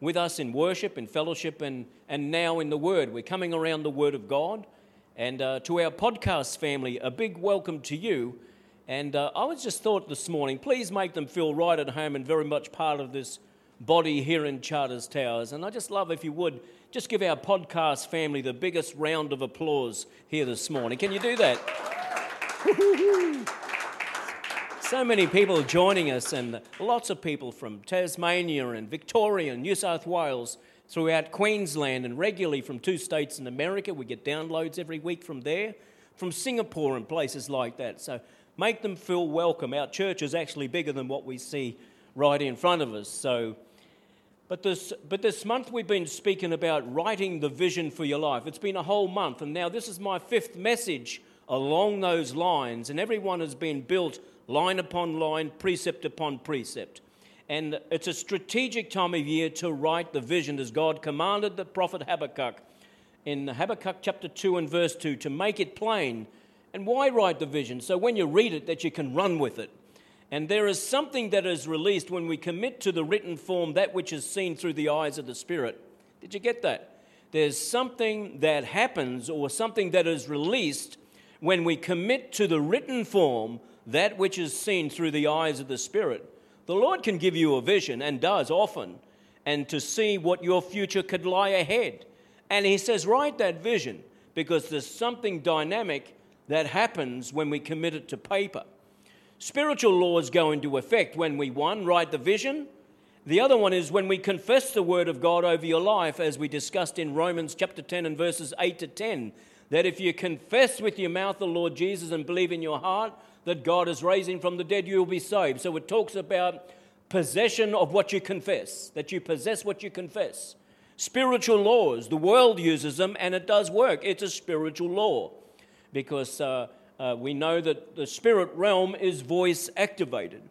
with us in worship, in fellowship, and, and now in the Word. We're coming around the Word of God. And uh, to our podcast family, a big welcome to you. And uh, I was just thought this morning, please make them feel right at home and very much part of this body here in Charters Towers. And I just love if you would just give our podcast family the biggest round of applause here this morning. Can you do that? so many people joining us, and lots of people from Tasmania and Victoria and New South Wales, throughout Queensland, and regularly from two states in America. We get downloads every week from there, from Singapore and places like that. So make them feel welcome. Our church is actually bigger than what we see right in front of us. So, but this, but this month we've been speaking about writing the vision for your life. It's been a whole month, and now this is my fifth message along those lines, and everyone has been built line upon line, precept upon precept. And it's a strategic time of year to write the vision as God commanded the prophet Habakkuk in Habakkuk chapter 2 and verse 2 to make it plain. And why write the vision? So when you read it, that you can run with it. And there is something that is released when we commit to the written form that which is seen through the eyes of the Spirit. Did you get that? There's something that happens or something that is released when we commit to the written form that which is seen through the eyes of the Spirit. The Lord can give you a vision, and does often, and to see what your future could lie ahead. And He says, write that vision because there's something dynamic that happens when we commit it to paper. Spiritual laws go into effect when we, one, write the vision. The other one is when we confess the word of God over your life, as we discussed in Romans chapter 10 and verses 8 to 10. That if you confess with your mouth the Lord Jesus and believe in your heart that God is raising from the dead, you will be saved. So it talks about possession of what you confess, that you possess what you confess. Spiritual laws, the world uses them and it does work. It's a spiritual law because uh, uh, we know that the spirit realm is voice activated.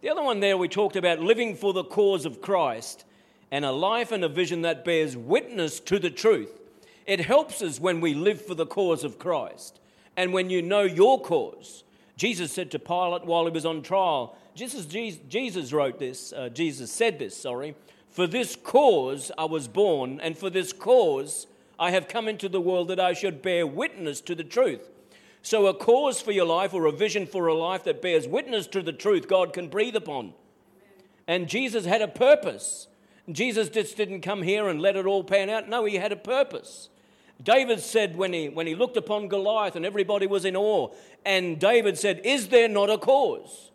The other one there, we talked about living for the cause of Christ and a life and a vision that bears witness to the truth. It helps us when we live for the cause of Christ and when you know your cause. Jesus said to Pilate while he was on trial, Jesus, Jesus wrote this, uh, Jesus said this, sorry, for this cause I was born, and for this cause I have come into the world that I should bear witness to the truth. So, a cause for your life or a vision for a life that bears witness to the truth, God can breathe upon. And Jesus had a purpose. Jesus just didn't come here and let it all pan out. No, he had a purpose. David said when he, when he looked upon Goliath and everybody was in awe, and David said, Is there not a cause?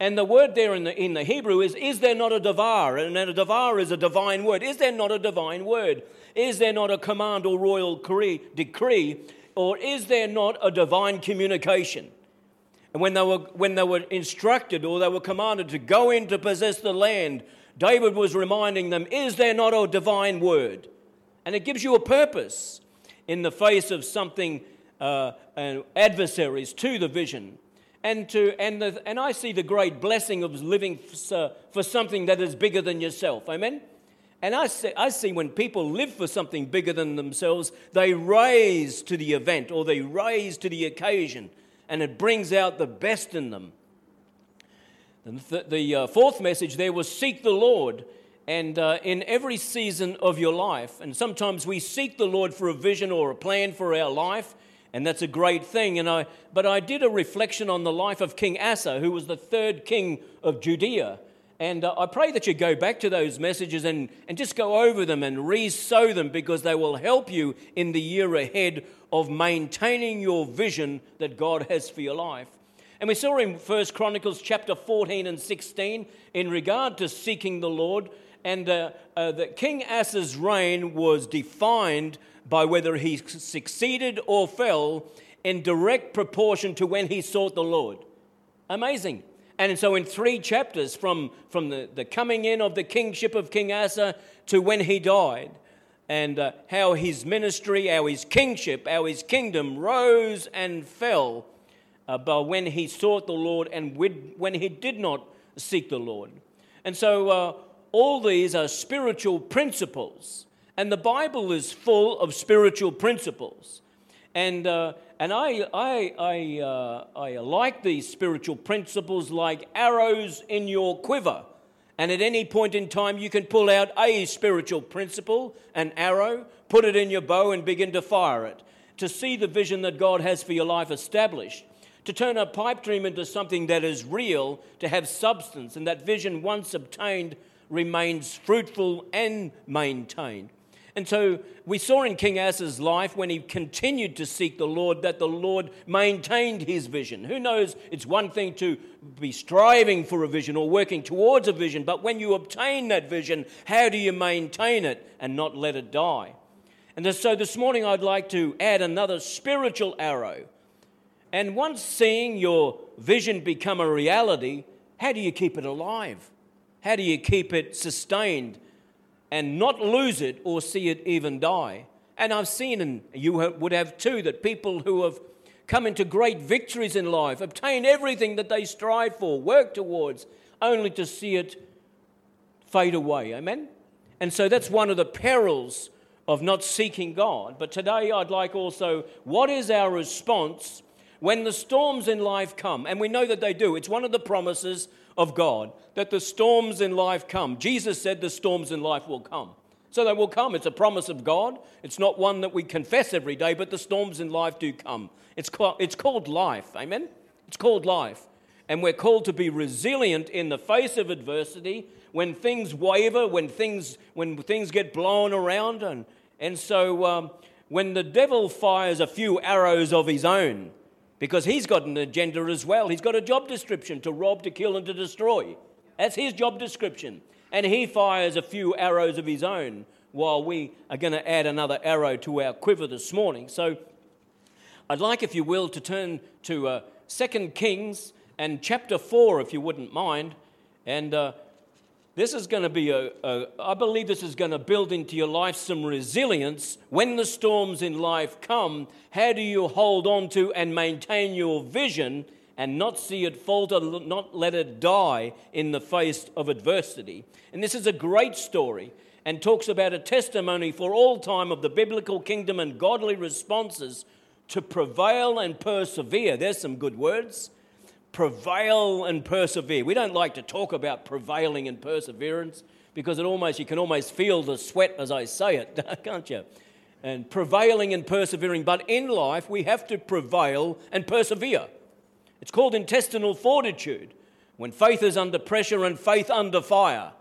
And the word there in the, in the Hebrew is, Is there not a davar? And a davar is a divine word. Is there not a divine word? Is there not a command or royal decree? Or is there not a divine communication? And when they, were, when they were instructed or they were commanded to go in to possess the land, David was reminding them, Is there not a divine word? And it gives you a purpose in the face of something, uh, uh, adversaries to the vision. And, to, and, the, and I see the great blessing of living for, for something that is bigger than yourself. Amen? And I see, I see when people live for something bigger than themselves, they raise to the event or they raise to the occasion, and it brings out the best in them. And the, the uh, fourth message there was seek the Lord and uh, in every season of your life, and sometimes we seek the Lord for a vision or a plan for our life, and that's a great thing. And I, but I did a reflection on the life of King Asa, who was the third king of Judea. And uh, I pray that you go back to those messages and, and just go over them and re sow them because they will help you in the year ahead of maintaining your vision that God has for your life. And we saw in 1 Chronicles chapter 14 and 16 in regard to seeking the Lord and uh, uh, that King Asa's reign was defined by whether he succeeded or fell in direct proportion to when he sought the Lord. Amazing. And so, in three chapters, from, from the, the coming in of the kingship of King Asa to when he died, and uh, how his ministry, how his kingship, how his kingdom rose and fell uh, by when he sought the Lord and when he did not seek the Lord. And so, uh, all these are spiritual principles. And the Bible is full of spiritual principles. And, uh, and I, I, I, uh, I like these spiritual principles like arrows in your quiver. And at any point in time, you can pull out a spiritual principle, an arrow, put it in your bow, and begin to fire it. To see the vision that God has for your life established. To turn a pipe dream into something that is real, to have substance, and that vision, once obtained, remains fruitful and maintained. And so we saw in King Asa's life when he continued to seek the Lord that the Lord maintained his vision. Who knows? It's one thing to be striving for a vision or working towards a vision, but when you obtain that vision, how do you maintain it and not let it die? And so this morning I'd like to add another spiritual arrow. And once seeing your vision become a reality, how do you keep it alive? How do you keep it sustained? and not lose it or see it even die. And I've seen, and you would have too, that people who have come into great victories in life, obtain everything that they strive for, work towards, only to see it fade away. Amen? And so that's one of the perils of not seeking God. But today I'd like also, what is our response when the storms in life come? And we know that they do. It's one of the promises of God that the storms in life come. Jesus said the storms in life will come. So they will come. It's a promise of God. It's not one that we confess every day, but the storms in life do come. It's called, it's called life. Amen? It's called life. And we're called to be resilient in the face of adversity when things waver, when things, when things get blown around. And, and so um, when the devil fires a few arrows of his own, because he's got an agenda as well. He's got a job description to rob, to kill, and to destroy. That's his job description. And he fires a few arrows of his own while we are going to add another arrow to our quiver this morning. So I'd like, if you will, to turn to uh, 2 Kings and chapter 4, if you wouldn't mind. And uh, this is going to be a, a, I believe this is going to build into your life some resilience. When the storms in life come, how do you hold on to and maintain your vision and not see it falter, not let it die in the face of adversity? And this is a great story and talks about a testimony for all time of the biblical kingdom and godly responses to prevail and persevere. There's some good words prevail and persevere. We don't like to talk about prevailing and perseverance because it almost you can almost feel the sweat as I say it, can't you? And prevailing and persevering, but in life we have to prevail and persevere. It's called intestinal fortitude when faith is under pressure and faith under fire.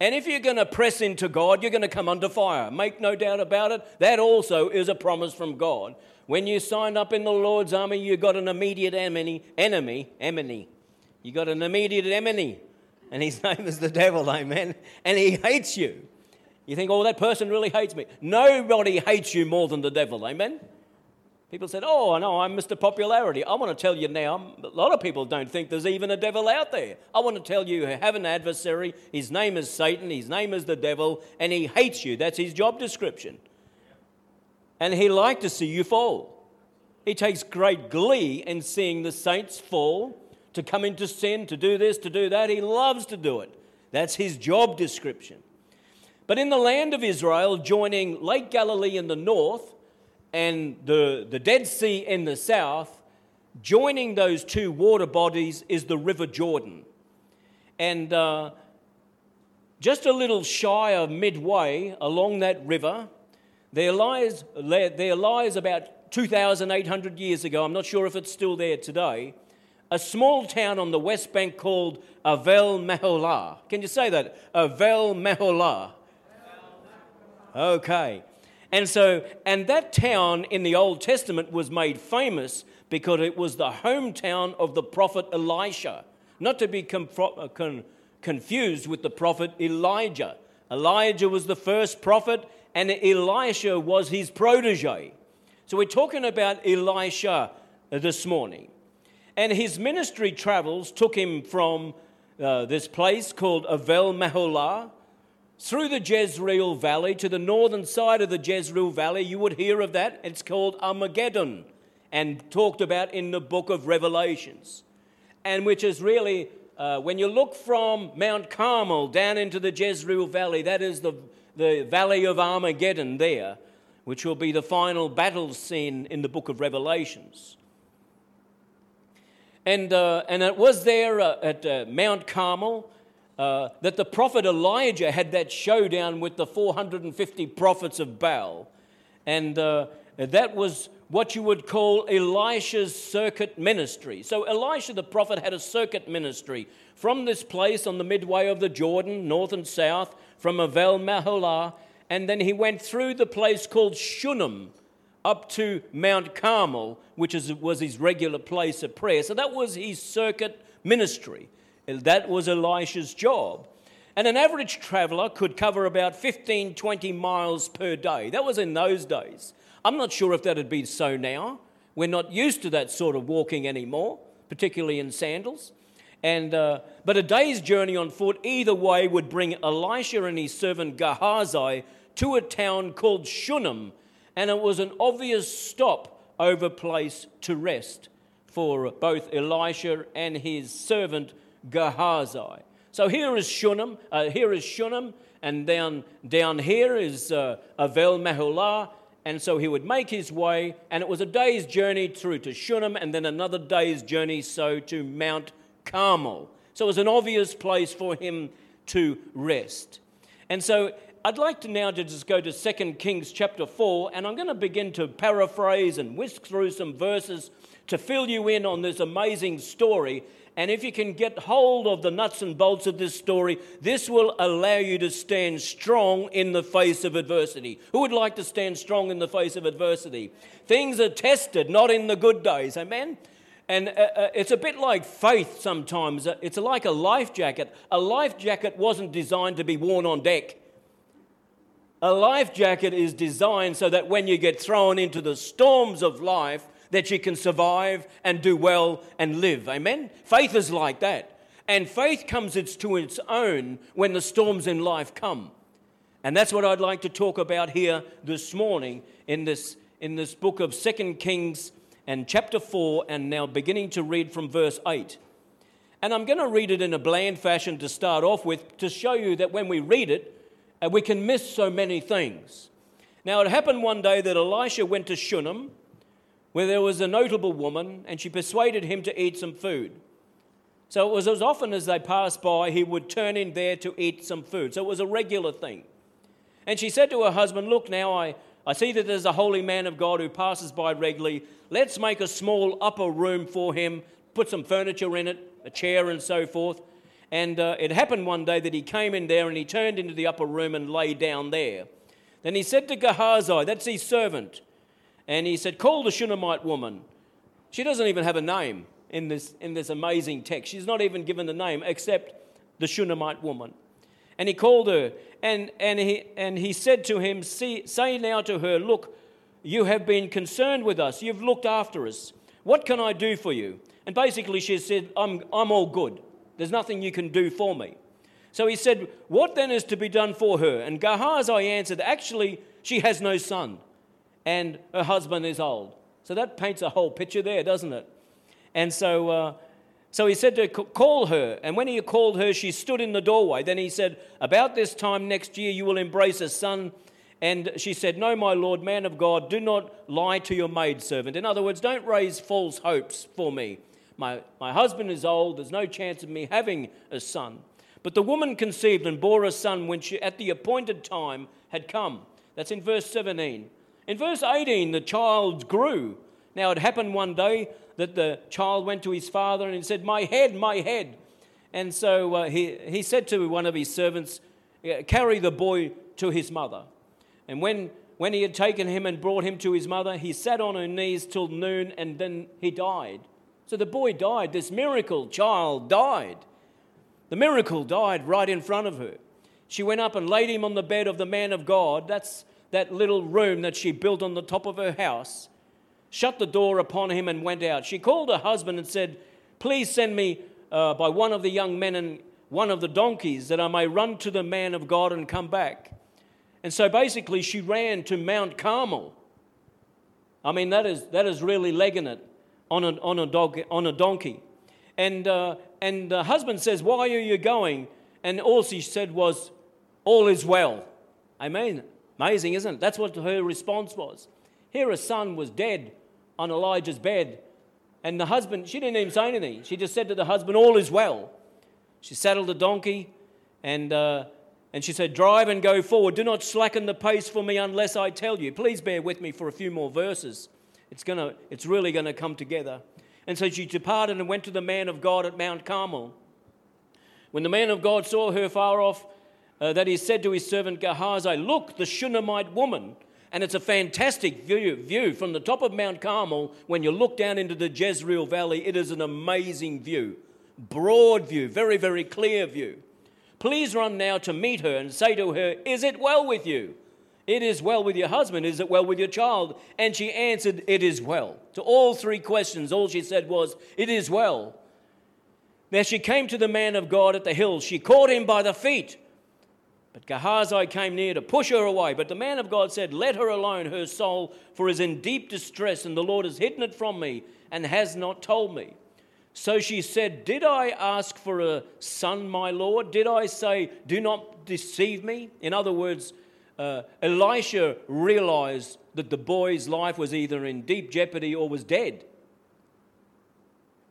And if you're going to press into God, you're going to come under fire. Make no doubt about it. That also is a promise from God. When you signed up in the Lord's army, you got an immediate enemy, enemy, enemy. You got an immediate enemy, and his name is the devil, amen. And he hates you. You think, oh, that person really hates me. Nobody hates you more than the devil, amen. People said, Oh, no, I'm Mr. Popularity. I want to tell you now, a lot of people don't think there's even a devil out there. I want to tell you, you have an adversary. His name is Satan. His name is the devil, and he hates you. That's his job description. And he likes to see you fall. He takes great glee in seeing the saints fall, to come into sin, to do this, to do that. He loves to do it. That's his job description. But in the land of Israel, joining Lake Galilee in the north, and the, the Dead Sea in the south, joining those two water bodies is the River Jordan. And uh, just a little shy of midway along that river, there lies, there lies about 2,800 years ago, I'm not sure if it's still there today, a small town on the west bank called Avel Meholah. Can you say that? Avel Meholah. Okay. And so, and that town in the Old Testament was made famous because it was the hometown of the prophet Elisha, not to be uh, con- confused with the prophet Elijah. Elijah was the first prophet, and Elisha was his protege. So we're talking about Elisha this morning. And his ministry travels took him from uh, this place called Avel Meholah through the Jezreel Valley to the northern side of the Jezreel Valley. You would hear of that. It's called Armageddon and talked about in the book of Revelations. And which is really, uh, when you look from Mount Carmel down into the Jezreel Valley, that is the, the valley of Armageddon there, which will be the final battle scene in the book of Revelations. And, uh, and it was there uh, at uh, Mount Carmel uh, that the prophet Elijah had that showdown with the 450 prophets of Baal. And uh, that was what you would call Elisha's circuit ministry. So, Elisha the prophet had a circuit ministry from this place on the midway of the Jordan, north and south, from Avel Meholah, and then he went through the place called Shunem up to Mount Carmel, which is, was his regular place of prayer. So, that was his circuit ministry. That was Elisha's job. And an average traveler could cover about 15, 20 miles per day. That was in those days. I'm not sure if that'd be so now. We're not used to that sort of walking anymore, particularly in sandals. And, uh, but a day's journey on foot, either way, would bring Elisha and his servant Gehazi to a town called Shunem. And it was an obvious stop over place to rest for both Elisha and his servant Gehazi. So here is Shunem, uh, here is Shunem, and down, down here is uh, Avel Meholah. And so he would make his way, and it was a day's journey through to Shunem, and then another day's journey so to Mount Carmel. So it was an obvious place for him to rest. And so I'd like to now to just go to 2 Kings chapter 4, and I'm going to begin to paraphrase and whisk through some verses to fill you in on this amazing story and if you can get hold of the nuts and bolts of this story, this will allow you to stand strong in the face of adversity. Who would like to stand strong in the face of adversity? Things are tested, not in the good days. Amen? And uh, uh, it's a bit like faith sometimes. Uh, it's like a life jacket. A life jacket wasn't designed to be worn on deck. A life jacket is designed so that when you get thrown into the storms of life, that you can survive and do well and live. Amen? Faith is like that. And faith comes to its own when the storms in life come. And that's what I'd like to talk about here this morning in this, in this book of Second Kings and chapter 4, and now beginning to read from verse 8. And I'm going to read it in a bland fashion to start off with to show you that when we read it, uh, we can miss so many things. Now, it happened one day that Elisha went to Shunem where there was a notable woman, and she persuaded him to eat some food. So it was as often as they passed by, he would turn in there to eat some food. So it was a regular thing. And she said to her husband, Look, now I, I see that there's a holy man of God who passes by regularly. Let's make a small upper room for him, put some furniture in it, a chair and so forth. And uh, it happened one day that he came in there and he turned into the upper room and lay down there. Then he said to Gehazi, that's his servant, and he said, Call the Shunammite woman. She doesn't even have a name in this, in this amazing text. She's not even given a name except the Shunammite woman. And he called her, and, and, he, and he said to him, See, Say now to her, Look, you have been concerned with us, you've looked after us. What can I do for you? And basically, she said, I'm, I'm all good. There's nothing you can do for me. So he said, What then is to be done for her? And Gehazi answered, Actually, she has no son and her husband is old. So that paints a whole picture there, doesn't it? And so, uh, so he said to call her. And when he called her, she stood in the doorway. Then he said, About this time next year, you will embrace a son. And she said, No, my Lord, man of God, do not lie to your maidservant. In other words, don't raise false hopes for me. My, my husband is old, there's no chance of me having a son. But the woman conceived and bore a son when she, at the appointed time, had come. That's in verse 17. In verse 18, the child grew. Now, it happened one day that the child went to his father and he said, My head, my head. And so uh, he, he said to one of his servants, Carry the boy to his mother. And when, when he had taken him and brought him to his mother, he sat on her knees till noon and then he died. So the boy died. This miracle child died. The miracle died right in front of her. She went up and laid him on the bed of the man of God. That's that little room that she built on the top of her house, shut the door upon him, and went out. She called her husband and said, Please send me uh, by one of the young men and one of the donkeys that I may run to the man of God and come back. And so basically, she ran to Mount Carmel. I mean, that is, that is really legging it on a, on a, dog, on a donkey. And, uh, and the husband says, Why are you going? And all she said was, All is well. Amen. Amazing, isn't it? That's what her response was. Here, a son was dead on Elijah's bed, and the husband, she didn't even say anything. She just said to the husband, All is well. She saddled the donkey, And, uh, and she said, Drive and go forward. Do not slacken the pace for me unless I tell you. Please bear with me for a few more verses. It's, gonna, it's really going to come together. And so she departed and went to the man of God at Mount Carmel. When the man of God saw her far off, uh, that he said to his servant Gehazi, Look, the Shunammite woman. And it's a fantastic view, view from the top of Mount Carmel. When you look down into the Jezreel Valley, it is an amazing view. Broad view, very, very clear view. Please run now to meet her and say to her, Is it well with you? It is well with your husband. Is it well with your child? And she answered, It is well. To all three questions, all she said was, It is well. Now she came to the man of God at the hill. She caught him by the feet. But Gehazi came near to push her away. But the man of God said, Let her alone, her soul, for is in deep distress, and the Lord has hidden it from me and has not told me. So she said, Did I ask for a son, my Lord? Did I say, Do not deceive me? In other words, uh, Elisha realized that the boy's life was either in deep jeopardy or was dead.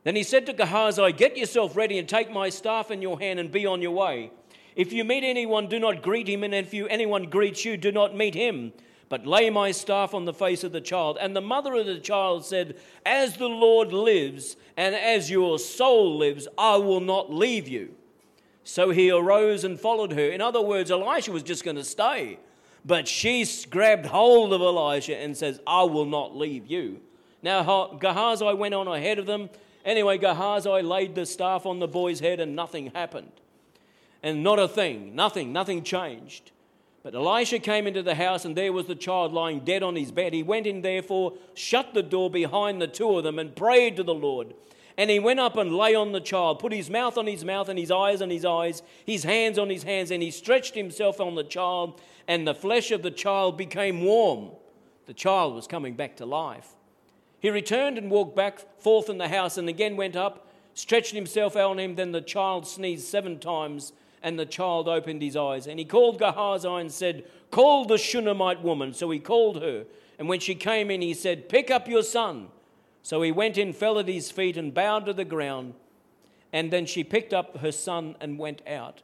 Then he said to Gehazi, Get yourself ready and take my staff in your hand and be on your way. If you meet anyone, do not greet him, and if you, anyone greets you, do not meet him, but lay my staff on the face of the child. And the mother of the child said, As the Lord lives, and as your soul lives, I will not leave you. So he arose and followed her. In other words, Elisha was just going to stay. But she grabbed hold of Elisha and says, I will not leave you. Now Gehazi went on ahead of them. Anyway, Gehazi laid the staff on the boy's head and nothing happened. And not a thing, nothing, nothing changed. But Elisha came into the house, and there was the child lying dead on his bed. He went in, therefore, shut the door behind the two of them, and prayed to the Lord. And he went up and lay on the child, put his mouth on his mouth, and his eyes on his eyes, his hands on his hands, and he stretched himself on the child, and the flesh of the child became warm. The child was coming back to life. He returned and walked back forth in the house, and again went up, stretched himself on him. Then the child sneezed seven times, and the child opened his eyes. And he called Gehazi and said, Call the Shunammite woman. So he called her. And when she came in, he said, Pick up your son. So he went in, fell at his feet, and bowed to the ground. And then she picked up her son and went out.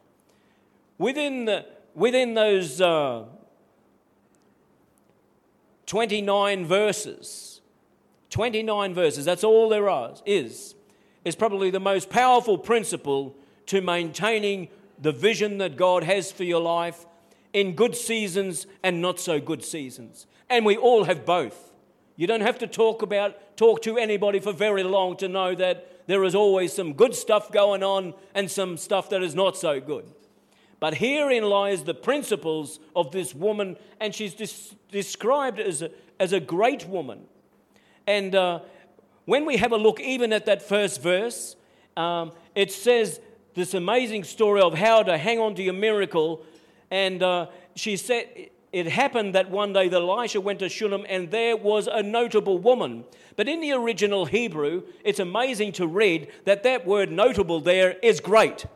Within the within those uh, 29 verses, 29 verses, that's all there is, is probably the most powerful principle to maintaining the vision that God has for your life in good seasons and not so good seasons. And we all have both. You don't have to talk about talk to anybody for very long to know that there is always some good stuff going on and some stuff that is not so good. But herein lies the principles of this woman, and she's des- described as a, as a great woman. And uh, when we have a look even at that first verse, um, it says this amazing story of how to hang on to your miracle. And uh, she said, it happened that one day that Elisha went to Shunem and there was a notable woman. But in the original Hebrew, it's amazing to read that that word notable there is great.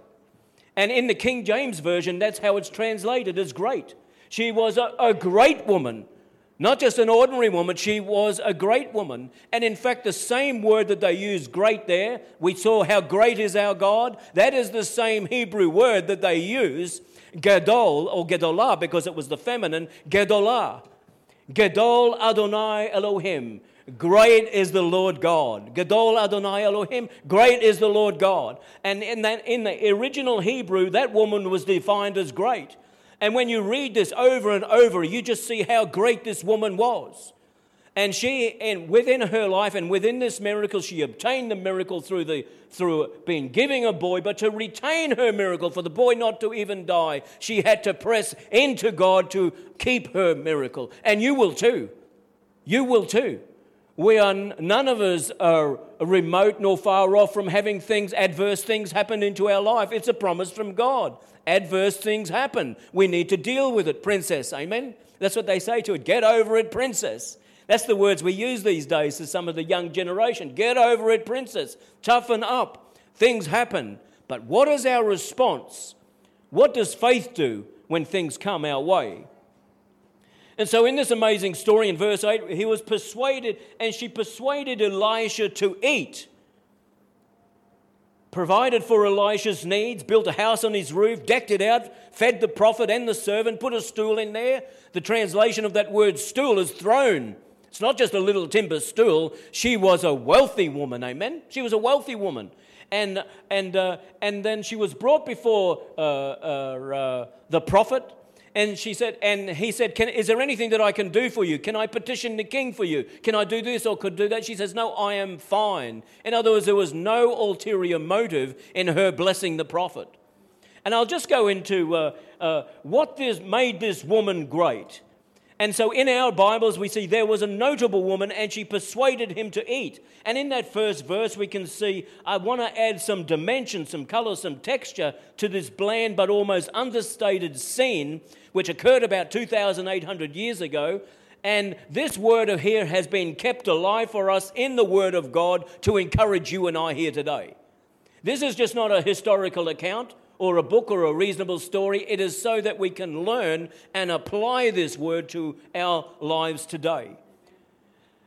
And in the King James Version, that's how it's translated as great. She was a, a great woman. Not just an ordinary woman, she was a great woman. And in fact, the same word that they use, great, there, we saw how great is our God. That is the same Hebrew word that they use, Gadol or Gedolah, because it was the feminine, Gedolah. Gedol Adonai Elohim. Great is the Lord God. Gadol Adonai Elohim. Great is the Lord God. And in, that, in the original Hebrew, that woman was defined as great. And when you read this over and over, you just see how great this woman was. And she, and within her life and within this miracle, she obtained the miracle through, the, through being giving a boy, but to retain her miracle, for the boy not to even die, she had to press into God to keep her miracle. And you will too. You will too. We are, none of us are remote nor far off from having things, adverse things happen into our life. It's a promise from God. Adverse things happen. We need to deal with it, princess. Amen? That's what they say to it. Get over it, princess. That's the words we use these days to some of the young generation. Get over it, princess. Toughen up. Things happen. But what is our response? What does faith do when things come our way? And so, in this amazing story in verse 8, he was persuaded, and she persuaded Elisha to eat. provided for Elisha's needs, built a house on his roof, decked it out, fed the prophet and the servant, put a stool in there. The translation of that word stool is throne. It's not just a little timber stool. She was a wealthy woman, amen? She was a wealthy woman. And, and, uh, and then she was brought before uh, uh, uh the prophet and she said, and he said, Is there anything that I can do for you? Can I petition the king for you? Can I do this or could do that? She says, No, I am fine. In other words, there was no ulterior motive in her blessing the prophet. And I'll just go into uh, uh, what this made this woman great. And so in our Bibles, we see there was a notable woman and she persuaded him to eat. And in that first verse, we can see I want to add some dimension, some color, some texture to this bland but almost understated scene, which occurred about 2,800 years ago. And this word of here has been kept alive for us in the Word of God to encourage you and I here today. This is just not a historical account or a book or a reasonable story. It is so that we can learn and apply this word to our lives today.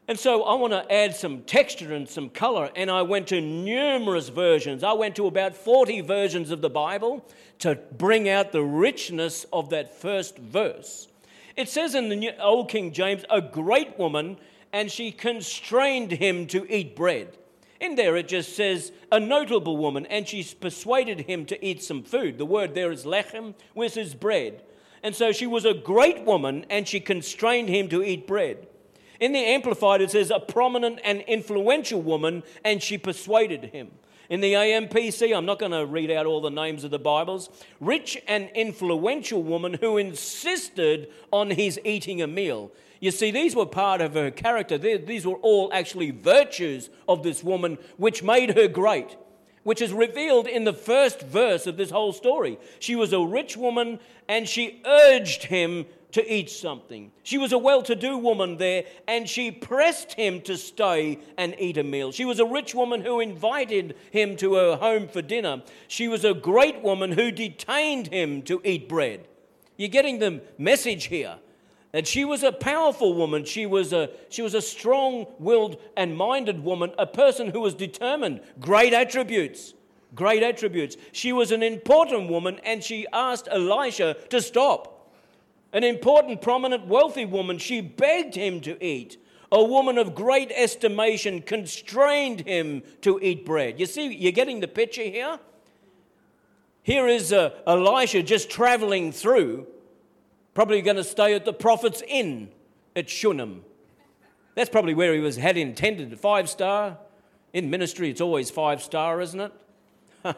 And so I want to add some texture and some color. And I went to numerous versions. I went to about 40 versions of the Bible to bring out the richness of that first verse. It says in the Old King James, a great woman, and she constrained him to eat bread. In there, it just says a notable woman, and she's persuaded him to eat some food. The word there is lechem, which is bread. And so she was a great woman, and she constrained him to eat bread. In the Amplified, it says a prominent and influential woman, and she persuaded him. In the AMPC, I'm not going to read out all the names of the Bibles, rich and influential woman who insisted on his eating a meal. You see, these were part of her character. These were all actually virtues of this woman which made her great, which is revealed in the first verse of this whole story. She was a rich woman and she urged him to eat something. She was a well to do woman there, and she pressed him to stay and eat a meal. She was a rich woman who invited him to her home for dinner. She was a great woman who detained him to eat bread. You're getting the message here. And she was a powerful woman. She was a, she was a strong willed and minded woman, a person who was determined. Great attributes. Great attributes. She was an important woman and she asked Elisha to stop. An important, prominent, wealthy woman. She begged him to eat. A woman of great estimation constrained him to eat bread. You see, you're getting the picture here? Here is uh, Elisha just traveling through Probably going to stay at the prophet's inn at Shunem. That's probably where he was had intended. Five star. In ministry, it's always five star, isn't it?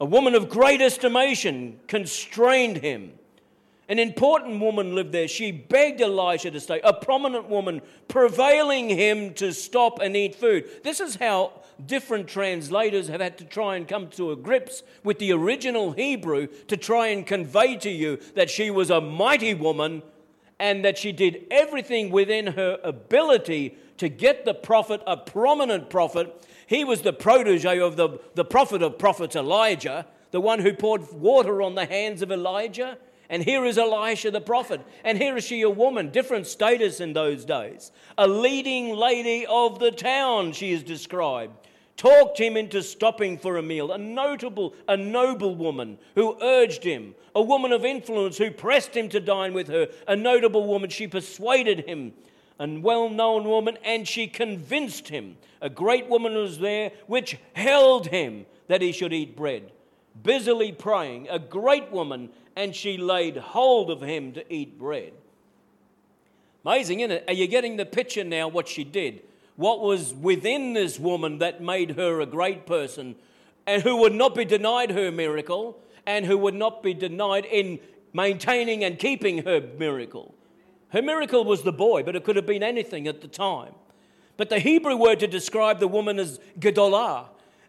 A woman of great estimation constrained him. An important woman lived there. She begged Elisha to stay. A prominent woman prevailing him to stop and eat food. This is how different translators have had to try and come to a grips with the original Hebrew to try and convey to you that she was a mighty woman and that she did everything within her ability to get the prophet, a prominent prophet. He was the protege of the, the prophet of prophets, Elijah, the one who poured water on the hands of Elijah. And here is Elisha the prophet. And here is she, a woman, different status in those days. A leading lady of the town, she is described. Talked him into stopping for a meal. A notable, a noble woman who urged him. A woman of influence who pressed him to dine with her. A notable woman, she persuaded him. A well known woman, and she convinced him. A great woman was there which held him that he should eat bread busily praying, a great woman, and she laid hold of him to eat bread. Amazing, isn't it? Are you getting the picture now what she did? What was within this woman that made her a great person and who would not be denied her miracle and who would not be denied in maintaining and keeping her miracle? Her miracle was the boy, but it could have been anything at the time. But the Hebrew word to describe the woman is Gedolah,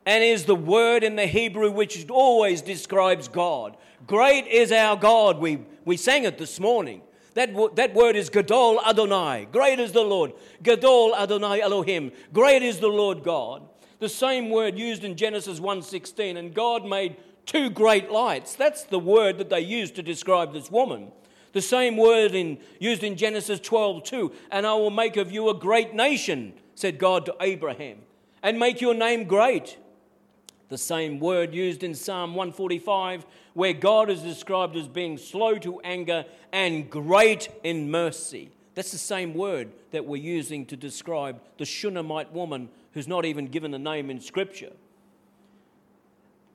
and is the word in the Hebrew which always describes God. Great is our God. We, we sang it this morning. That, that word is Gadol Adonai. Great is the Lord. Gadol Adonai Elohim. Great is the Lord God. The same word used in Genesis 1:16 and God made two great lights. That's the word that they used to describe this woman. The same word in, used in Genesis 12:2 and I will make of you a great nation, said God to Abraham. and make your name great. The same word used in Psalm 145, where God is described as being slow to anger and great in mercy. That's the same word that we're using to describe the Shunammite woman who's not even given a name in Scripture.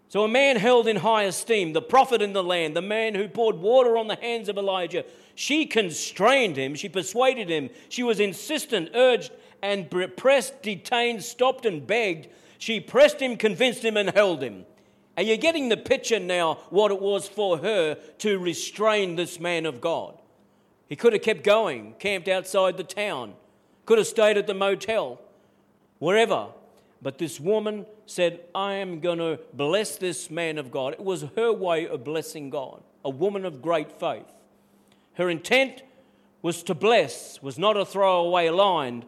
So, a man held in high esteem, the prophet in the land, the man who poured water on the hands of Elijah, she constrained him, she persuaded him, she was insistent, urged, and pressed, detained, stopped, and begged. She pressed him, convinced him, and held him. Are you're getting the picture now what it was for her to restrain this man of God? He could have kept going, camped outside the town, could have stayed at the motel, wherever. But this woman said, I am going to bless this man of God. It was her way of blessing God, a woman of great faith. Her intent was to bless, was not a throwaway line.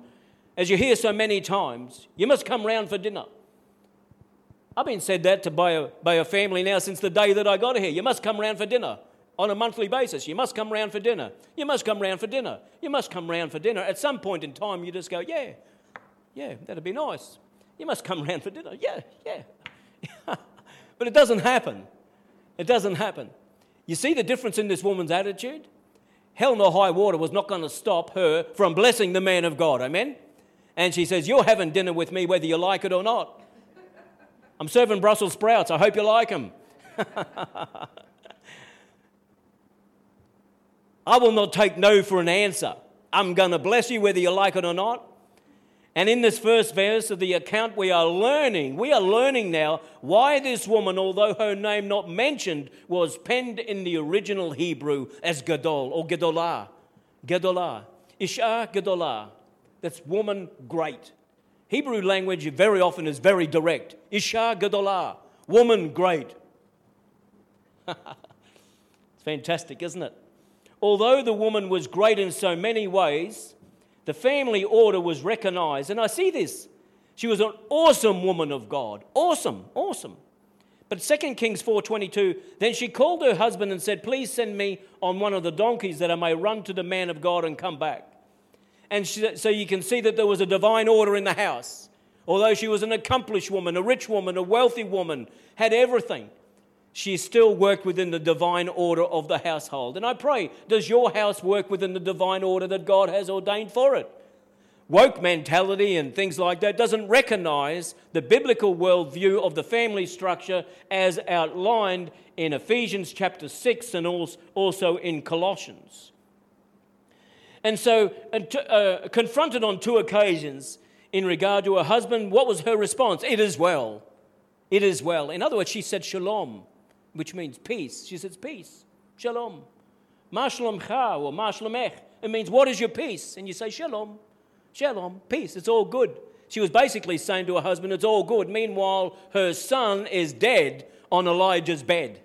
As you hear so many times, you must come round for dinner. I've been said that to by a, by a family now since the day that I got here. You must come round for dinner on a monthly basis. You must come round for dinner. You must come round for dinner. You must come round for dinner. At some point in time, you just go, yeah, yeah, that'd be nice. You must come round for dinner. Yeah, yeah. but it doesn't happen. It doesn't happen. You see the difference in this woman's attitude? Hell no high water was not going to stop her from blessing the man of God. Amen? And she says, You're having dinner with me whether you like it or not. I'm serving Brussels sprouts. I hope you like them. I will not take no for an answer. I'm going to bless you whether you like it or not. And in this first verse of the account, we are learning, we are learning now why this woman, although her name not mentioned, was penned in the original Hebrew as Gadol or Gedolah. Gedolah. Isha Gedolah. That's woman great. Hebrew language very often is very direct. Isha Gedolah. Woman great. it's fantastic, isn't it? Although the woman was great in so many ways, the family order was recognized. And I see this. She was an awesome woman of God. Awesome, awesome. But 2 Kings 4:22, then she called her husband and said, "Please send me on one of the donkeys that I may run to the man of God and come back." And she, so you can see that there was a divine order in the house. Although she was an accomplished woman, a rich woman, a wealthy woman, had everything, she still worked within the divine order of the household. And I pray, does your house work within the divine order that God has ordained for it? Woke mentality and things like that doesn't recognize the biblical worldview of the family structure as outlined in Ephesians chapter 6 and also in Colossians. And so, uh, confronted on two occasions in regard to her husband, what was her response? It is well. It is well. In other words, she said shalom which means peace. She says, Peace, shalom. Ma shalomcha or ma. It means, What is your peace? And you say, Shalom, shalom, peace. It's all good. She was basically saying to her husband, It's all good. Meanwhile, her son is dead on Elijah's bed.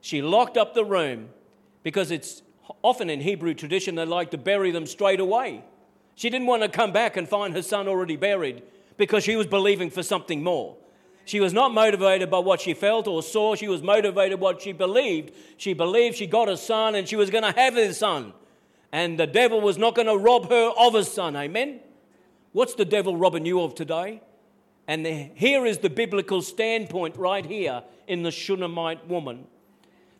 She locked up the room because it's often in Hebrew tradition they like to bury them straight away. She didn't want to come back and find her son already buried because she was believing for something more. She was not motivated by what she felt or saw. She was motivated by what she believed. She believed she got a son and she was going to have his son. And the devil was not going to rob her of his son. Amen? What's the devil robbing you of today? And the, here is the biblical standpoint right here in the Shunammite woman.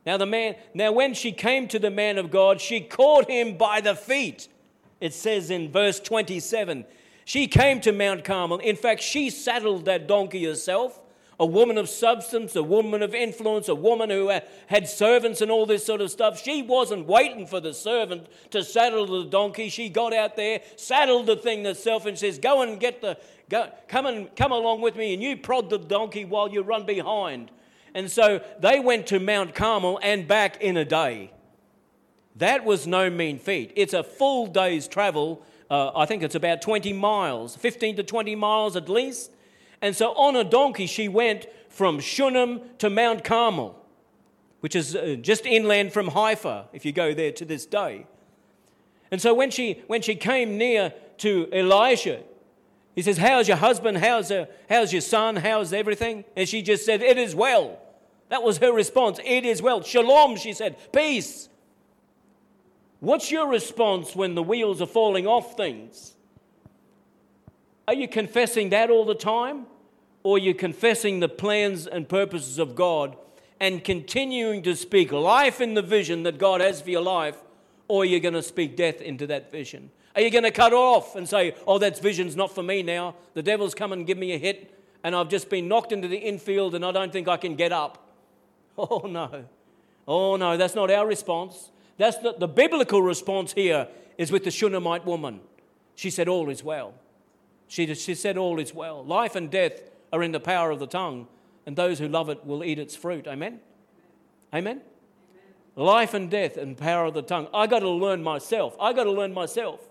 Now the man, now when she came to the man of God, she caught him by the feet. It says in verse 27, she came to Mount Carmel. In fact, she saddled that donkey herself. A woman of substance, a woman of influence, a woman who uh, had servants and all this sort of stuff. She wasn't waiting for the servant to saddle the donkey. She got out there, saddled the thing herself, and says, "Go and get the, go, come and come along with me, and you prod the donkey while you run behind." And so they went to Mount Carmel and back in a day. That was no mean feat. It's a full day's travel uh, I think it's about 20 miles, 15 to 20 miles at least. And so on a donkey, she went from Shunem to Mount Carmel, which is uh, just inland from Haifa, if you go there to this day. And so when she, when she came near to Elisha, he says, How's your husband? How's, uh, how's your son? How's everything? And she just said, It is well. That was her response. It is well. Shalom, she said. Peace. What's your response when the wheels are falling off things? Are you confessing that all the time? Or are you confessing the plans and purposes of God and continuing to speak life in the vision that God has for your life? Or are you going to speak death into that vision? Are you going to cut off and say, oh, that vision's not for me now? The devil's come and give me a hit and I've just been knocked into the infield and I don't think I can get up. Oh, no. Oh, no, that's not our response. That's the, the biblical response here is with the Shunammite woman. She said, All is well. She, she said, All is well. Life and death are in the power of the tongue, and those who love it will eat its fruit. Amen? Amen? Amen. Life and death and power of the tongue. I got to learn myself. I got to learn myself.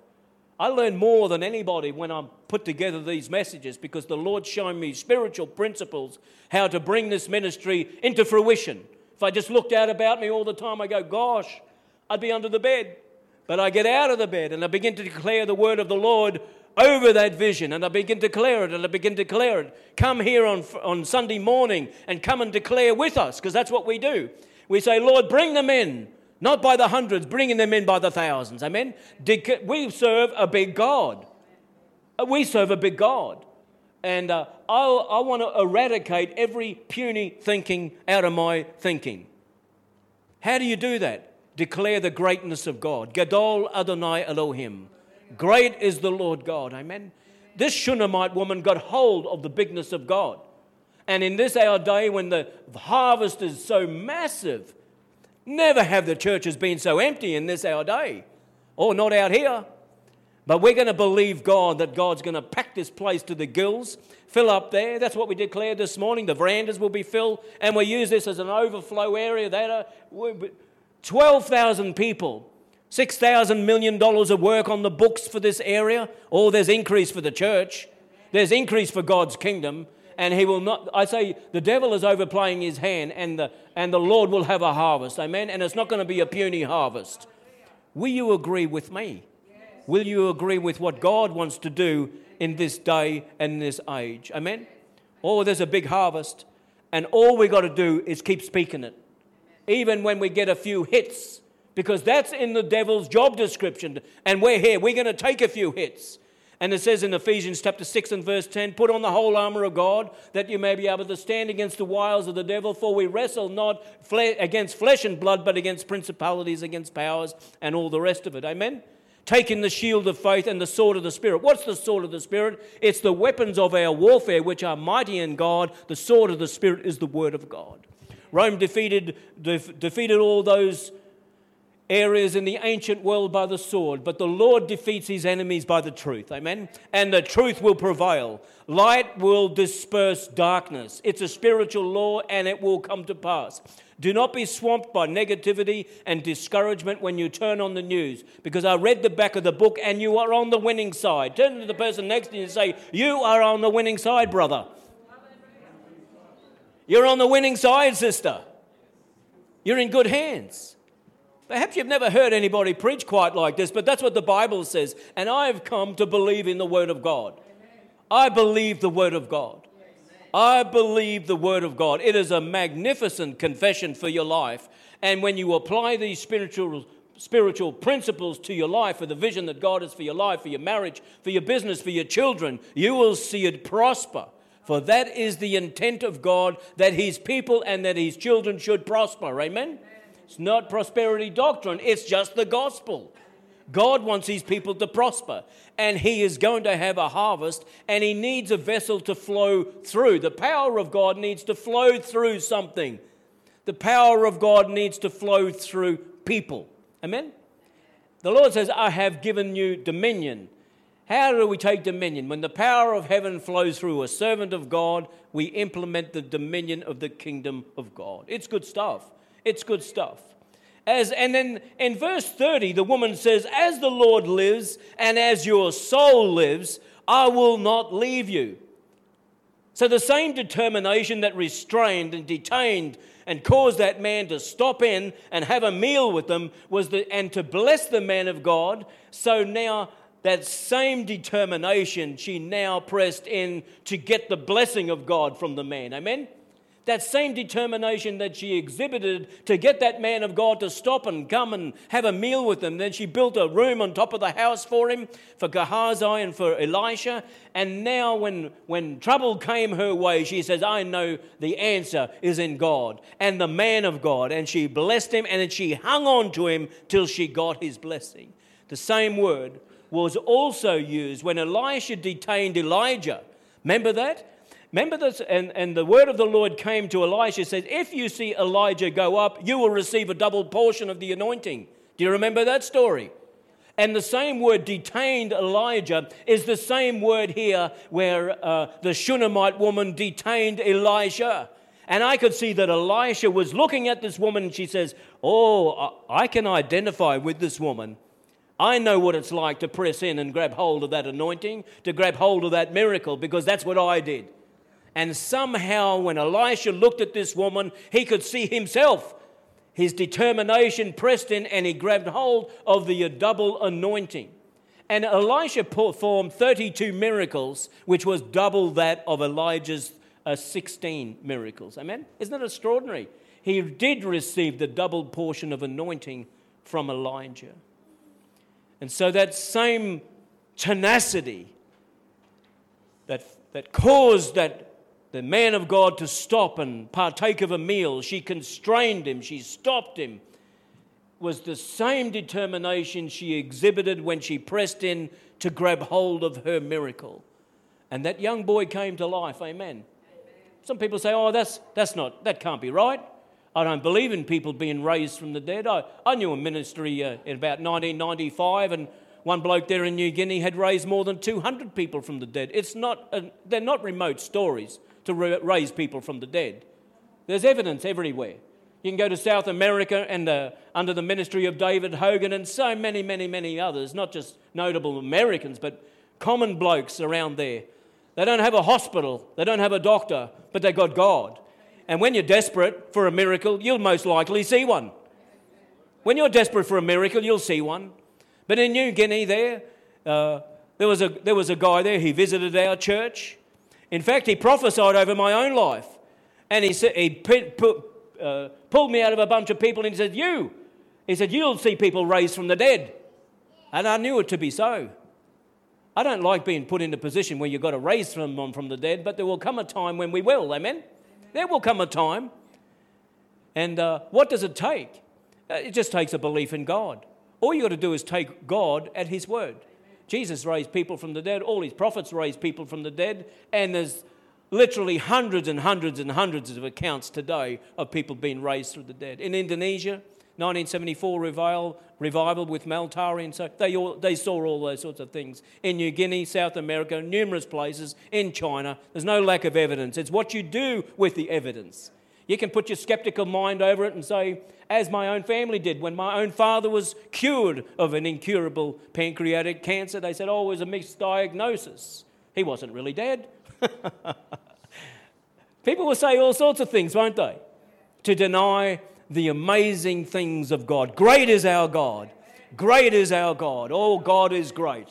I learn more than anybody when I put together these messages because the Lord's shown me spiritual principles how to bring this ministry into fruition. If I just looked out about me all the time, I go, gosh, I'd be under the bed. But I get out of the bed and I begin to declare the word of the Lord over that vision and I begin to declare it and I begin to declare it. Come here on, on Sunday morning and come and declare with us because that's what we do. We say, Lord, bring them in. Not by the hundreds, bringing them in by the thousands. Amen? We serve a big God. Uh, we serve a big God. And uh, I, I want to eradicate every puny thinking out of my thinking. How do you do that? Declare the greatness of God. Gadol Adonai Elohim. Great is the Lord God. Amen. This Shunammite woman got hold of the bigness of God. And in this our day, when the harvest is so massive, Never have the churches been so empty in this our day. Or not out here. But we're going to believe God that God's going to pack this place to the gills, fill up there. That's what we declared this morning. The verandas will be filled, and we use this as an overflow area. That uh, are 12,000 people, $6,000 million of work on the books for this area. Oh, there's increase for the church. There's increase for God's kingdom and he will not. I say the devil is overplaying his hand, and the, and the Lord will have a harvest. Amen. And it's not going to be a puny harvest. Will you agree with me? Will you agree with what God wants to do in this day and this age? Amen. Oh, there's a big harvest, and all we got to do is keep speaking it, even when we get a few hits, because that's in the devil's job description. And we're here. We're going to take a few hits. And it says in Ephesians chapter 6 and verse 10 Put on the whole armor of God, that you may be able to stand against the wiles of the devil, for we wrestle not against flesh and blood, but against principalities, against powers, and all the rest of it. Amen? Taking the shield of faith and the sword of the Spirit. What's the sword of the Spirit? It's the weapons of our warfare, which are mighty in God. The sword of the Spirit is the word of God. Rome defeated, defeated all those areas in the ancient world by the sword, but the Lord defeats his enemies by the truth. Amen? And the truth will prevail. Light will disperse darkness. It's a spiritual law and it will come to pass. Do not be swamped by negativity and discouragement when you turn on the news, because I read the back of the book and you are on the winning side. Turn to the person next to you and say, You are on the winning side, brother. You're on the winning side, sister. You're in good hands. Perhaps you've never heard anybody preach quite like this, but that's what the Bible says. And I've come to believe in the Word of God. I believe the Word of God. I believe the Word of God. It is a magnificent confession for your life. And when you apply these spiritual, spiritual principles to your life, for the vision that God has for your life, for your marriage, for your business, for your children, you will see it prosper. For that is the intent of God that His people and that His children should prosper. Amen? It's not prosperity doctrine, it's just the gospel. God wants his people to prosper, and he is going to have a harvest, and he needs a vessel to flow through. The power of God needs to flow through something. The power of God needs to flow through people. Amen? The Lord says, I have given you dominion. How do we take dominion? When the power of heaven flows through a servant of God, we implement the dominion of the kingdom of God. It's good stuff. It's good stuff. As, and then in verse 30, the woman says, As the Lord lives and as your soul lives, I will not leave you. So the same determination that restrained and detained and caused that man to stop in and have a meal with them was the, and to bless the man of God. So now that same determination she now pressed in to get the blessing of God from the man. Amen. That same determination that she exhibited to get that man of God to stop and come and have a meal with him. Then she built a room on top of the house for him, for Gehazi and for Elisha. And now, when, when trouble came her way, she says, I know the answer is in God and the man of God. And she blessed him and then she hung on to him till she got his blessing. The same word was also used when Elisha detained Elijah. Remember that? Remember this? And, and the word of the Lord came to Elisha, says, If you see Elijah go up, you will receive a double portion of the anointing. Do you remember that story? And the same word detained Elijah is the same word here where uh, the Shunammite woman detained Elisha. And I could see that Elisha was looking at this woman and she says, Oh, I can identify with this woman. I know what it's like to press in and grab hold of that anointing, to grab hold of that miracle, because that's what I did. And somehow, when Elisha looked at this woman, he could see himself. His determination pressed in, and he grabbed hold of the double anointing. And Elisha performed 32 miracles, which was double that of Elijah's uh, 16 miracles. Amen? Isn't that extraordinary? He did receive the double portion of anointing from Elijah. And so that same tenacity that, that caused that the man of God to stop and partake of a meal. She constrained him, she stopped him. Was the same determination she exhibited when she pressed in to grab hold of her miracle. And that young boy came to life. Amen. Some people say, oh, that's, that's not, that can't be right. I don't believe in people being raised from the dead. I, I knew a ministry uh, in about 1995, and one bloke there in New Guinea had raised more than 200 people from the dead. It's not, uh, they're not remote stories to raise people from the dead. There's evidence everywhere. You can go to South America and uh, under the ministry of David Hogan and so many, many, many others, not just notable Americans, but common blokes around there. They don't have a hospital, they don't have a doctor, but they've got God. And when you're desperate for a miracle, you'll most likely see one. When you're desperate for a miracle, you'll see one. But in New Guinea, there, uh, there, was a, there was a guy there, he visited our church. In fact, he prophesied over my own life. And he, said, he put, put, uh, pulled me out of a bunch of people and he said, You, he said, You'll see people raised from the dead. And I knew it to be so. I don't like being put in a position where you've got to raise someone from the dead, but there will come a time when we will. Amen? There will come a time. And uh, what does it take? Uh, it just takes a belief in God. All you've got to do is take God at His word. Jesus raised people from the dead, all his prophets raised people from the dead, and there's literally hundreds and hundreds and hundreds of accounts today of people being raised from the dead. In Indonesia, 1974 revival, revival with Mel Tari, and so they, all, they saw all those sorts of things. In New Guinea, South America, numerous places, in China, there's no lack of evidence. It's what you do with the evidence. You can put your skeptical mind over it and say, as my own family did when my own father was cured of an incurable pancreatic cancer. They said, oh, it was a misdiagnosis. He wasn't really dead. People will say all sorts of things, won't they? To deny the amazing things of God. Great is our God. Great is our God. Oh, God is great.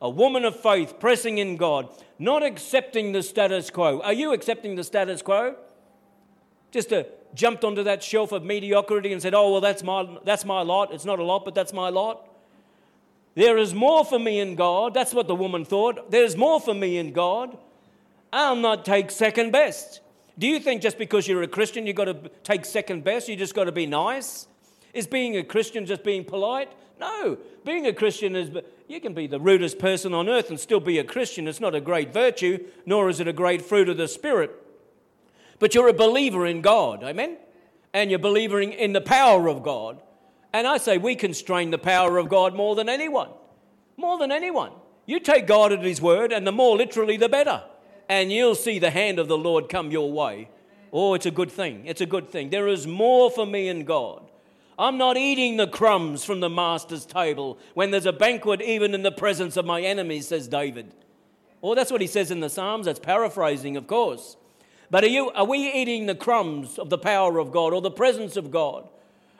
A woman of faith pressing in God, not accepting the status quo. Are you accepting the status quo? Just a jumped onto that shelf of mediocrity and said, Oh, well, that's my, that's my lot. It's not a lot, but that's my lot. There is more for me in God. That's what the woman thought. There's more for me in God. I'll not take second best. Do you think just because you're a Christian, you've got to take second best? You just got to be nice? Is being a Christian just being polite? No. Being a Christian is, you can be the rudest person on earth and still be a Christian. It's not a great virtue, nor is it a great fruit of the Spirit but you're a believer in God. Amen? And you're believing in the power of God. And I say we constrain the power of God more than anyone. More than anyone. You take God at His word, and the more literally, the better. And you'll see the hand of the Lord come your way. Oh, it's a good thing. It's a good thing. There is more for me in God. I'm not eating the crumbs from the master's table when there's a banquet, even in the presence of my enemies, says David. Oh, that's what he says in the Psalms. That's paraphrasing, of course. But are, you, are we eating the crumbs of the power of God or the presence of God?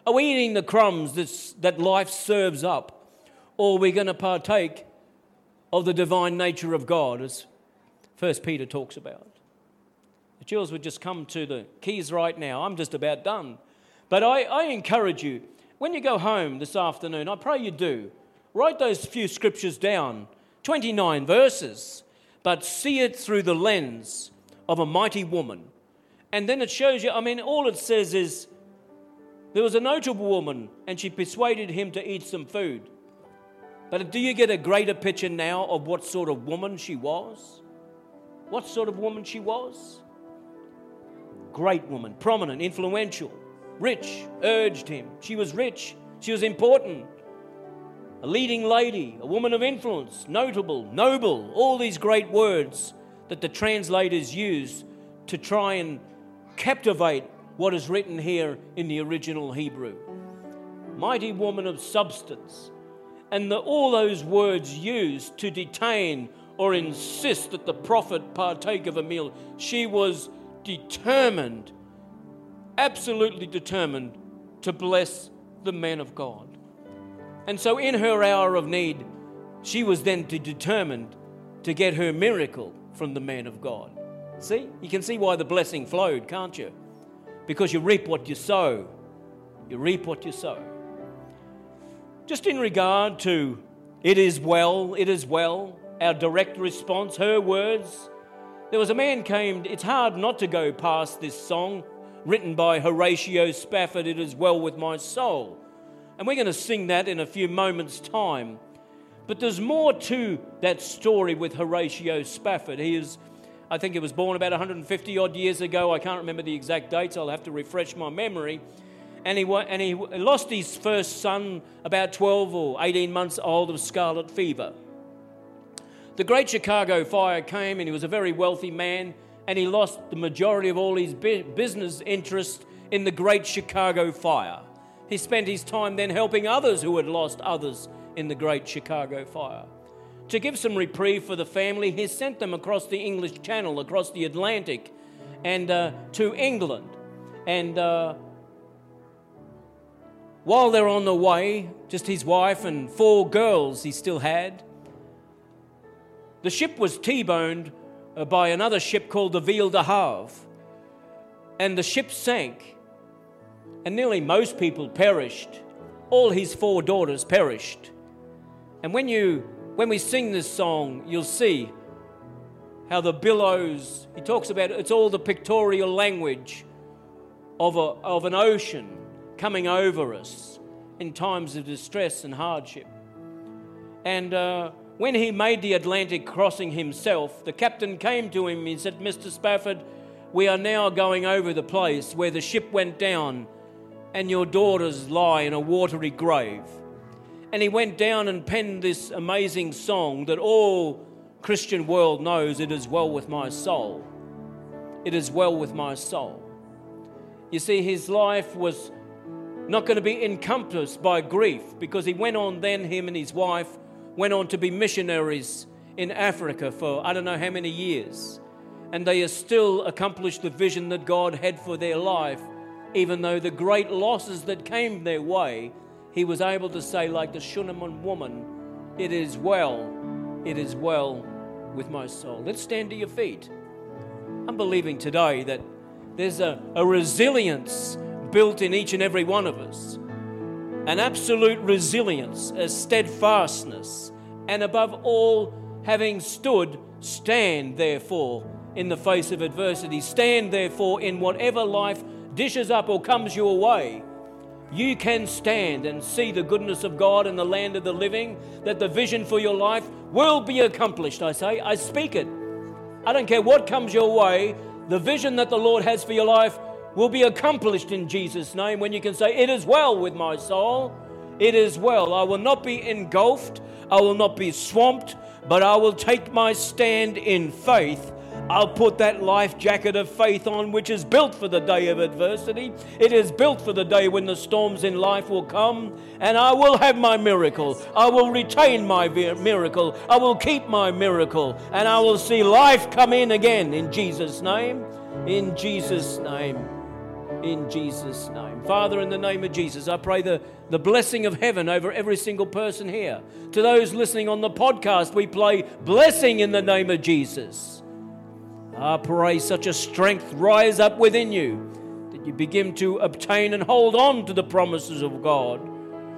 Are we eating the crumbs that's, that life serves up? Or are we going to partake of the divine nature of God, as First Peter talks about? The Jules would just come to the keys right now. I'm just about done. But I, I encourage you, when you go home this afternoon, I pray you do, write those few scriptures down 29 verses, but see it through the lens of a mighty woman. And then it shows you, I mean, all it says is there was a notable woman and she persuaded him to eat some food. But do you get a greater picture now of what sort of woman she was? What sort of woman she was? great woman, prominent, influential, rich, urged him. She was rich, she was important, a leading lady, a woman of influence, notable, noble, all these great words that the translators use to try and captivate what is written here in the original Hebrew. Mighty woman of substance. And the, all those words used to detain or insist that the prophet partake of a meal. She was determined, absolutely determined to bless the man of God. And so, in her hour of need, she was then determined to get her miracle from the man of God. See, you can see why the blessing flowed, can't you? Because you reap what you sow. You reap what you sow. Just in regard to it is well, it is well, our direct response, her words, there was a man came, it's hard not to go past this song written by Horatio Spafford, It Is Well With My Soul. And we're going to sing that in a few moments' time. But there's more to that story with Horatio Spafford. He is, I think he was born about 150 odd years ago. I can't remember the exact dates, I'll have to refresh my memory. And he, and he lost his first son about 12 or 18 months old of scarlet fever. The Great Chicago Fire came, and he was a very wealthy man, and he lost the majority of all his business interest in the Great Chicago Fire. He spent his time then helping others who had lost others in the Great Chicago Fire. To give some reprieve for the family, he sent them across the English Channel, across the Atlantic, and uh, to England. And uh, while they're on the way, just his wife and four girls he still had, the ship was T boned uh, by another ship called the Ville de Havre, and the ship sank, and nearly most people perished. All his four daughters perished. And when you when we sing this song, you'll see how the billows, he talks about it's all the pictorial language of, a, of an ocean coming over us in times of distress and hardship. And uh, when he made the Atlantic crossing himself, the captain came to him and said, Mr. Spafford, we are now going over the place where the ship went down and your daughters lie in a watery grave. And he went down and penned this amazing song that all Christian world knows it is well with my soul. It is well with my soul. You see, his life was not going to be encompassed by grief because he went on then, him and his wife, went on to be missionaries in Africa for I don't know how many years. And they still accomplished the vision that God had for their life, even though the great losses that came their way, he was able to say, like the Shunammite woman, It is well, it is well with my soul. Let's stand to your feet. I'm believing today that there's a, a resilience built in each and every one of us an absolute resilience, a steadfastness, and above all, having stood, stand therefore in the face of adversity. Stand therefore in whatever life dishes up or comes your way. You can stand and see the goodness of God in the land of the living, that the vision for your life will be accomplished. I say, I speak it. I don't care what comes your way, the vision that the Lord has for your life will be accomplished in Jesus' name when you can say, It is well with my soul. It is well. I will not be engulfed. I will not be swamped, but I will take my stand in faith. I'll put that life jacket of faith on, which is built for the day of adversity. It is built for the day when the storms in life will come, and I will have my miracle. I will retain my miracle. I will keep my miracle, and I will see life come in again in Jesus' name. In Jesus' name in Jesus' name. Father, in the name of Jesus, I pray the, the blessing of heaven over every single person here. To those listening on the podcast, we play blessing in the name of Jesus. I pray such a strength rise up within you that you begin to obtain and hold on to the promises of God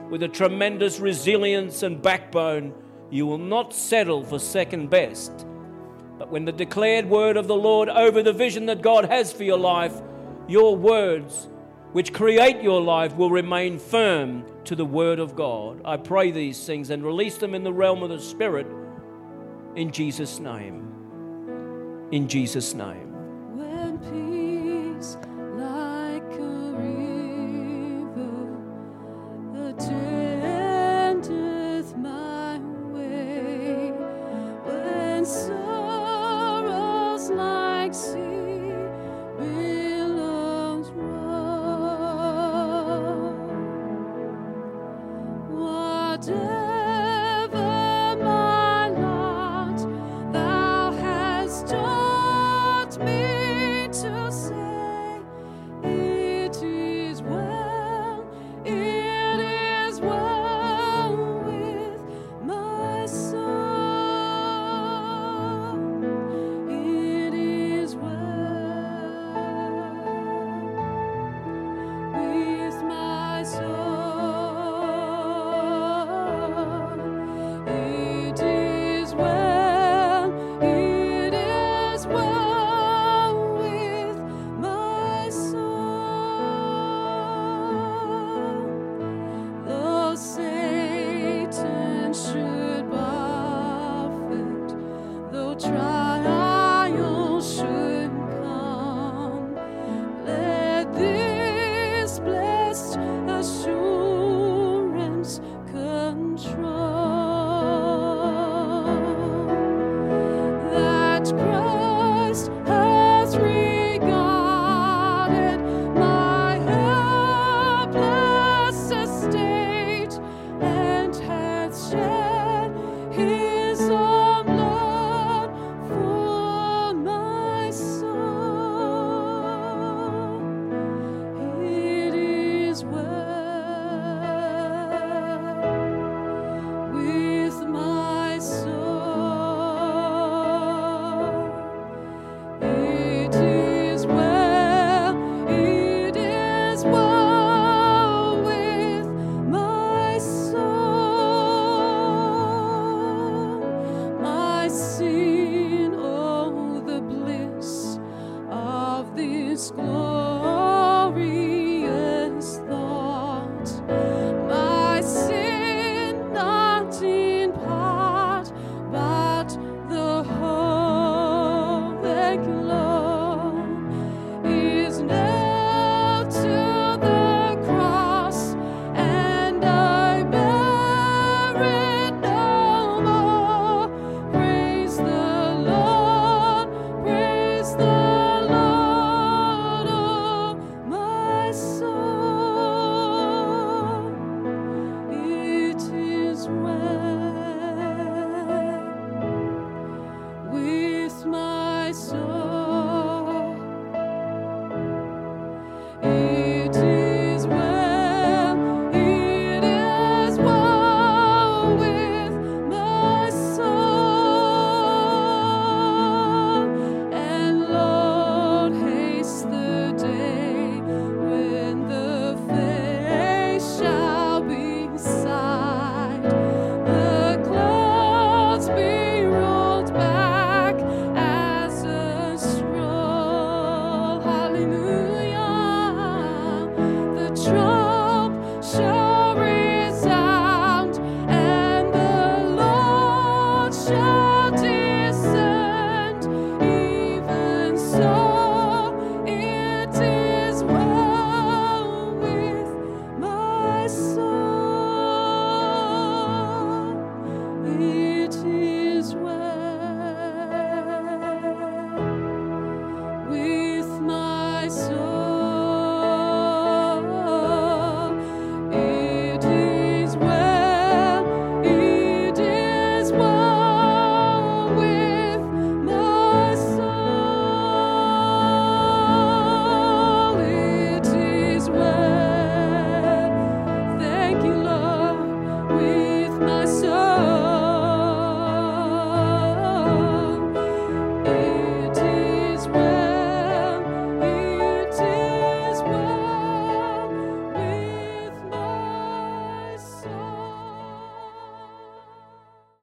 with a tremendous resilience and backbone. You will not settle for second best. But when the declared word of the Lord over the vision that God has for your life, your words, which create your life, will remain firm to the word of God. I pray these things and release them in the realm of the Spirit in Jesus' name in Jesus' name.